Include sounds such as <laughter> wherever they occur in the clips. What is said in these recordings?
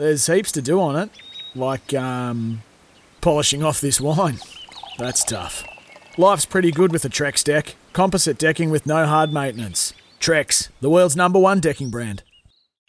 There's heaps to do on it, like um, polishing off this wine. That's tough. Life's pretty good with a Trex deck. Composite decking with no hard maintenance. Trex, the world's number one decking brand.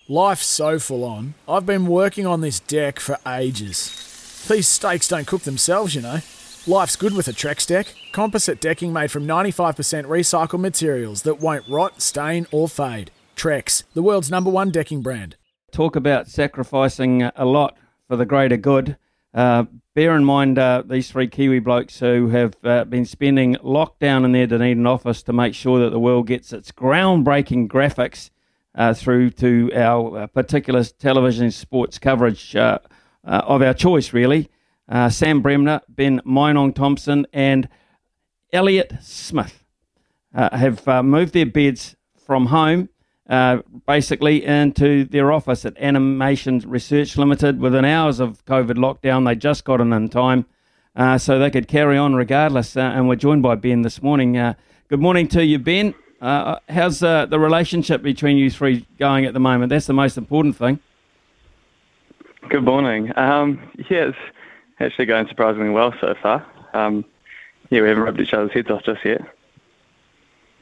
Life's so full on. I've been working on this deck for ages. These steaks don't cook themselves, you know. Life's good with a Trex deck. Composite decking made from 95% recycled materials that won't rot, stain, or fade. Trex, the world's number one decking brand. Talk about sacrificing a lot for the greater good. Uh, bear in mind uh, these three Kiwi blokes who have uh, been spending lockdown in their Dunedin office to make sure that the world gets its groundbreaking graphics uh, through to our uh, particular television sports coverage uh, of our choice, really. Sam Bremner, Ben Minong Thompson, and Elliot Smith have moved their beds from home uh, basically into their office at Animation Research Limited. Within hours of COVID lockdown, they just got in in time uh, so they could carry on regardless. Uh, and we're joined by Ben this morning. Uh, good morning to you, Ben. Uh, how's the relationship between you three going at the moment? That's the most important thing. Good morning. Um, yeah, it's actually going surprisingly well so far. Um, yeah, we haven't rubbed each other's heads off just yet.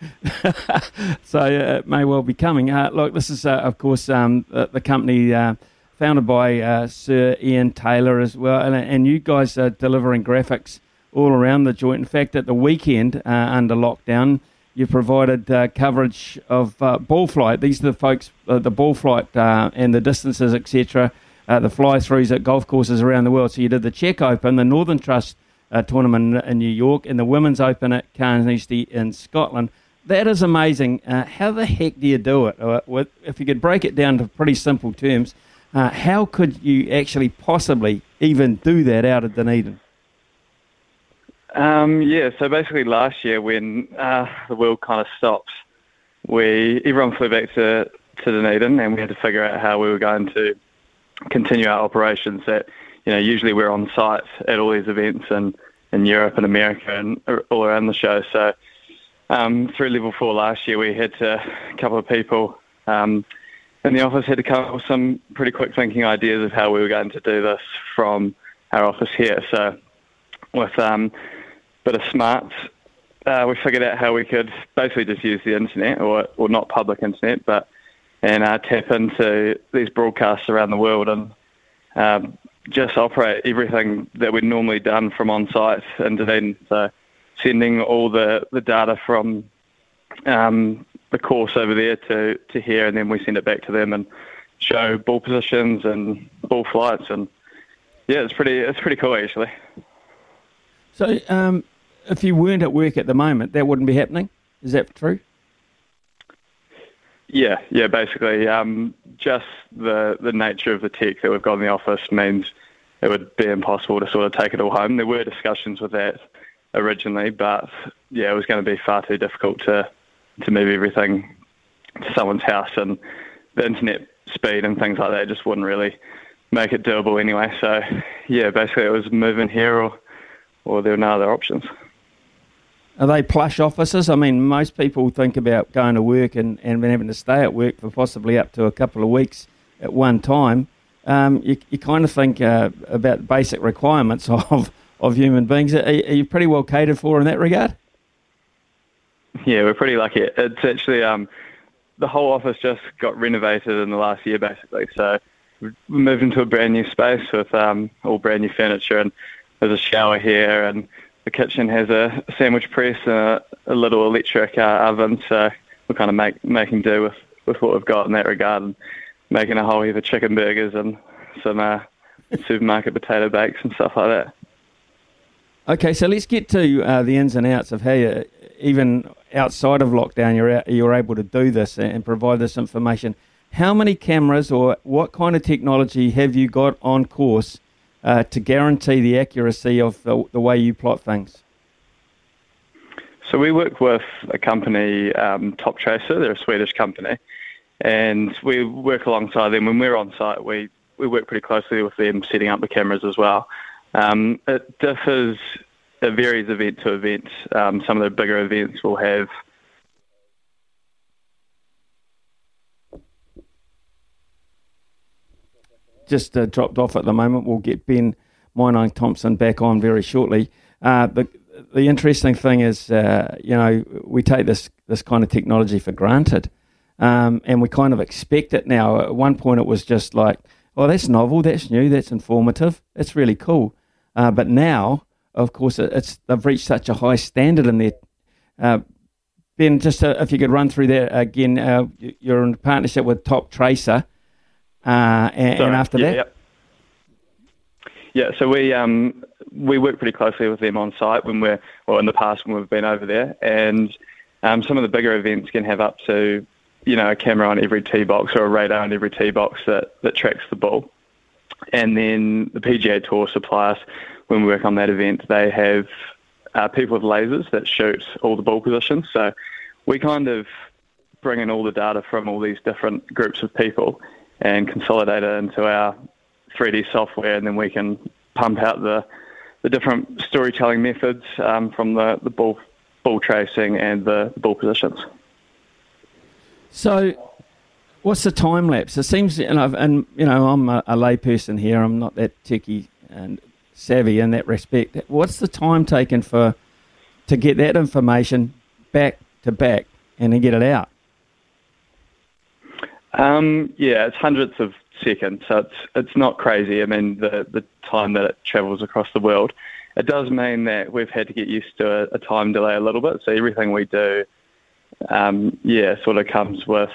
<laughs> so uh, it may well be coming. Uh, look, this is, uh, of course, um, the, the company uh, founded by uh, Sir Ian Taylor as well, and, and you guys are delivering graphics all around the joint. In fact, at the weekend uh, under lockdown, you provided uh, coverage of uh, ball flight. These are the folks, uh, the ball flight uh, and the distances, etc., uh, the fly throughs at golf courses around the world. So you did the Czech Open, the Northern Trust uh, tournament in New York, and the Women's Open at Carnoustie in Scotland. That is amazing. Uh, how the heck do you do it? Uh, with, if you could break it down to pretty simple terms, uh, how could you actually possibly even do that out of Dunedin? Um, yeah, so basically last year when uh, the world kind of stopped, we everyone flew back to, to Dunedin and we had to figure out how we were going to continue our operations. That you know usually we're on site at all these events in, in Europe and America and all around the show. So um, through level four last year, we had to, a couple of people um, in the office had to come up with some pretty quick thinking ideas of how we were going to do this from our office here. So with um, a bit of smarts, uh, we figured out how we could basically just use the internet, or or not public internet, but and uh, tap into these broadcasts around the world and um, just operate everything that we'd normally done from on site in Dunedin. So sending all the, the data from um, the course over there to, to here, and then we send it back to them and show ball positions and ball flights, and yeah, it's pretty it's pretty cool actually. So, um, if you weren't at work at the moment, that wouldn't be happening. Is that true? Yeah, yeah, basically, um, just the the nature of the tech that we've got in the office means it would be impossible to sort of take it all home. There were discussions with that originally, but yeah, it was going to be far too difficult to to move everything to someone's house, and the internet speed and things like that just wouldn't really make it doable anyway. So yeah, basically, it was moving here or or there were no other options. Are they plush offices? I mean, most people think about going to work and, and having to stay at work for possibly up to a couple of weeks at one time. Um, you, you kind of think uh, about basic requirements <laughs> of, of human beings. Are, are you pretty well catered for in that regard? Yeah, we're pretty lucky. It's actually um, the whole office just got renovated in the last year, basically. So we moved into a brand new space with um, all brand new furniture, and there's a shower here, and the kitchen has a sandwich press and a, a little electric uh, oven. So we're kind of make, making do with, with what we've got in that regard, and making a whole heap of chicken burgers and some uh, supermarket potato bakes and stuff like that. Okay, so let's get to uh, the ins and outs of how you, even outside of lockdown, you're out, you're able to do this and provide this information. how many cameras or what kind of technology have you got on course uh, to guarantee the accuracy of the, the, way you plot things? So we work with a company, um, Toptracer. They're a Swedish company, and we work alongside them. When we're on site, we we work pretty closely with them setting up the cameras as well. Um, it differs, it varies event to event. Um, some of the bigger events will have just uh, dropped off at the moment. We'll get Ben Moinang Thompson back on very shortly. Uh, the the interesting thing is, uh, you know, we take this this kind of technology for granted, um, and we kind of expect it now. At one point, it was just like, "Oh, that's novel, that's new, that's informative, that's really cool." Uh, but now, of course, it's they've reached such a high standard in there. Uh, ben, just uh, if you could run through that again, uh, you're in partnership with Toptracer. Uh, and, and, after yeah, that? Yeah. yeah, so we um, we work pretty closely with them on site when we're, well, in the past when we've been over there. And um, some of the bigger events can have up to, you know, a camera on every tee box or a radar on every tee box that, that tracks the ball. And then the PGA Tour supply us, when we work on that event, they have uh, people with lasers that shoot all the ball positions. So we kind of bring in all the data from all these different groups of people and consolidate it into our 3D software, and then we can pump out the the different storytelling methods um, from the, the ball ball tracing and the, the ball positions. So, what's the time lapse? It seems, you know, and you know, I'm a, a layperson here. I'm not that techie and savvy in that respect. What's the time taken for to get that information back to back and then get it out? Um, yeah, it's hundreds of seconds, so it's it's not crazy. I mean, the the time that it travels across the world, it does mean that we've had to get used to a, a time delay a little bit. So everything we do, um, yeah, sort of comes with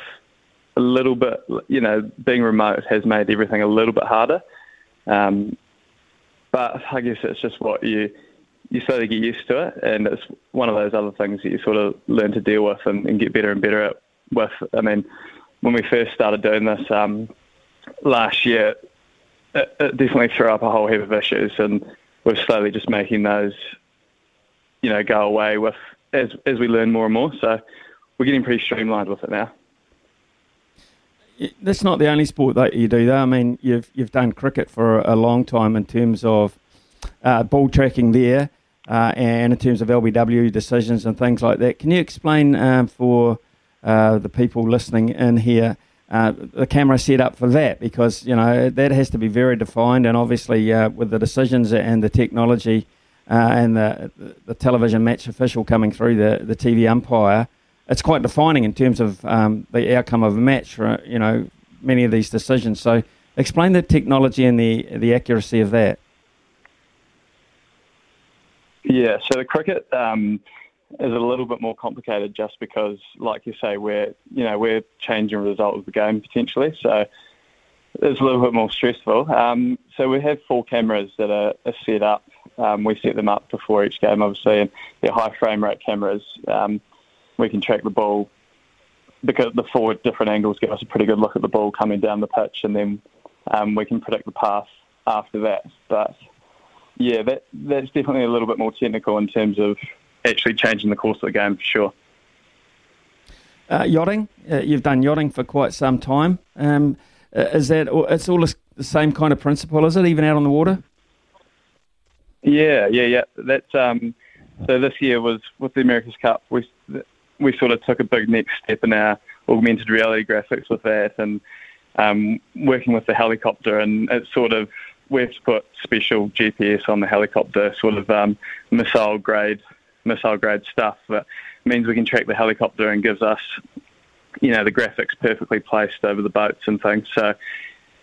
a little bit. You know, being remote has made everything a little bit harder. Um, but I guess it's just what you you of get used to it, and it's one of those other things that you sort of learn to deal with and, and get better and better at. With, I mean when we first started doing this um, last year, it, it, definitely threw up a whole heap of issues, and we're slowly just making those, you know, go away with as as we learn more and more. So we're getting pretty streamlined with it now. That's not the only sport that you do, though. I mean, you've you've done cricket for a long time in terms of uh, ball tracking there, uh, and in terms of LBW decisions and things like that. Can you explain um, for uh, the people listening in here uh, the camera set up for that because you know that has to be very defined and obviously uh, with the decisions and the technology uh, and the, the television match official coming through the, the TV umpire it's quite defining in terms of um, the outcome of a match you know many of these decisions so explain the technology and the the accuracy of that yeah so the cricket um, is a little bit more complicated just because, like you say, we're you know we're changing the result of the game potentially. So it's a little bit more stressful. Um, so we have four cameras that are, are set up. Um, we set them up before each game, obviously, and they're high frame rate cameras. Um, we can track the ball because the four different angles give us a pretty good look at the ball coming down the pitch, and then um, we can predict the path after that. But yeah, that that's definitely a little bit more technical in terms of actually changing the course of the game for sure. Uh, yachting, uh, you've done yachting for quite some time. Um, uh, is that it's all the same kind of principle? Is it even out on the water? Yeah, yeah, yeah. That's um, so. This year was with the America's Cup. We we sort of took a big next step in our augmented reality graphics with that, and um, working with the helicopter, and it's sort of we have put special GPS on the helicopter, sort of um, missile grade missile grade stuff that means we can track the helicopter and gives us, you know, the graphics perfectly placed over the boats and things. So,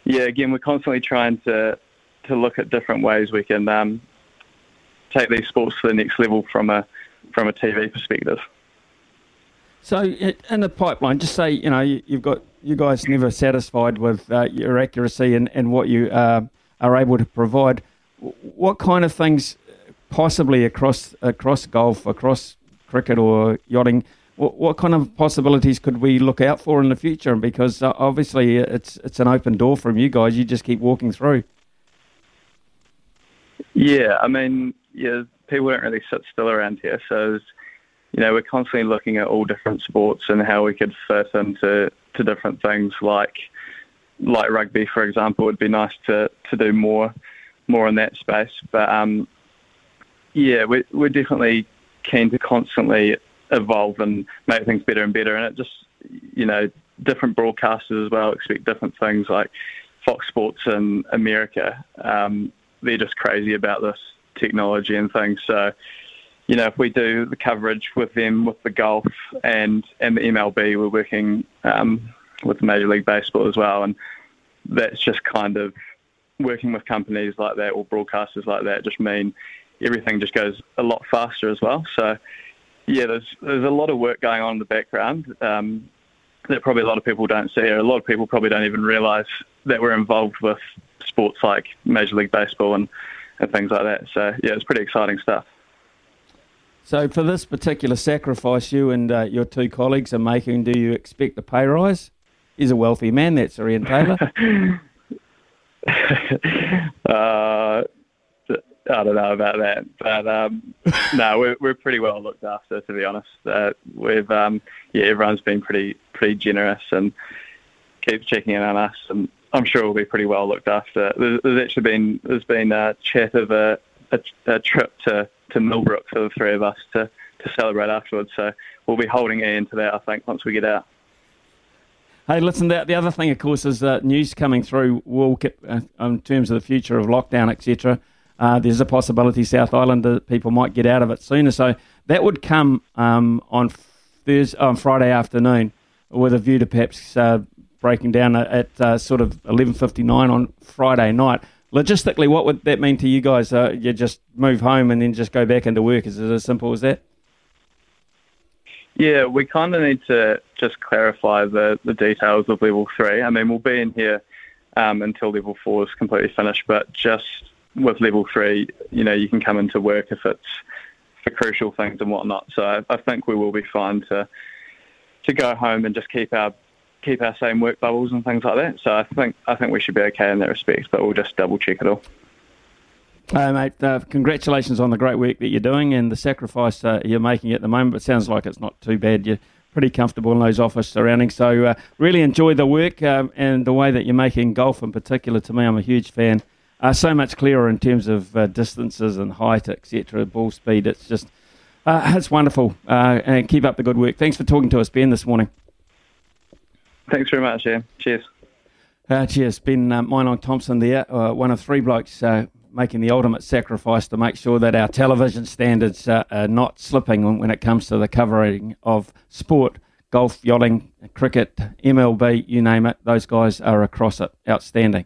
yeah, again, we're constantly trying to to look at different ways we can um, take these sports to the next level from a from a TV perspective. So, in the pipeline, just say you know you've got you guys never satisfied with uh, your accuracy and, and what you uh, are able to provide. What kind of things possibly across across golf, across cricket or yachting, what, what, kind of possibilities could we look out for in the future? Because uh, obviously it's it's an open door from you guys. You just keep walking through. Yeah, I mean, yeah, people don't really sit still around here, so you know we're constantly looking at all different sports and how we could fit into to different things like like rugby, for example. It'd be nice to to do more more in that space, but um, yeah, we're we're definitely keen to constantly evolve and make things better and better, and it just you know different broadcasters as well expect different things like Fox Sports in America. Um, they're just crazy about this technology and things. So, you know, if we do the coverage with them with the golf and and the MLB, we're working um, with Major League Baseball as well, and that's just kind of working with companies like that or broadcasters like that just mean everything just goes a lot faster as well. So, yeah, there's there's a lot of work going on in the background um, that probably a lot of people don't see, or a lot of people probably don't even realise that we're involved with sports like Major League Baseball and, and things like that. So yeah, it's pretty exciting stuff. So for this particular sacrifice, you and uh, your two colleagues are making, do you expect a pay rise? He's a wealthy man, that's Ian Taylor. <laughs> uh, I don't know about that, but um, no, we're we're pretty well looked after, to be honest. Uh, we've um, yeah, everyone's been pretty pretty generous and keeps checking in on us, and I'm sure we'll be pretty well looked after. There's, there's actually been there's been a chat of a, a, a, trip to, to Millbrook for the three of us to, to celebrate afterwards. So we'll be holding Ian to that, I think, once we get out. Hey, listen, the, the other thing, of course, is that news coming through will get, uh, in terms of the future of lockdown, etc. Uh, there's a possibility South Island people might get out of it sooner. So that would come um, on Thursday, on Friday afternoon with a view to perhaps uh, breaking down at uh, sort of 11.59 on Friday night. Logistically, what would that mean to you guys? Uh, you just move home and then just go back into work? Is it as simple as that? Yeah, we kind of need to just clarify the, the details of level three. I mean, we'll be in here um, until level four is completely finished, but just with level three, you know, you can come into work if it's for crucial things and whatnot. So I, I think we will be fine to to go home and just keep our keep our same work bubbles and things like that. So I think I think we should be okay in that respect, but we'll just double check it all. Uh, mate, uh, congratulations on the great work that you're doing and the sacrifice uh, you're making at the moment. It sounds like it's not too bad. You're pretty comfortable in those office surroundings. So uh, really enjoy the work um, and the way that you're making golf in particular. To me, I'm a huge fan. Uh, so much clearer in terms of uh, distances and height, etc. Ball speed. It's just it's wonderful. and keep up the good work. Thanks for talking to us, Ben, this morning. Thanks very much, yeah. Cheers. Uh, cheers. Ben uh, Minong Thompson there, uh, one of three blokes uh, making the ultimate sacrifice to make sure that our television standards uh, are not slipping when it comes to the covering of sport, golf, yachting, cricket, MLB, you name it. Those guys are across it. Outstanding.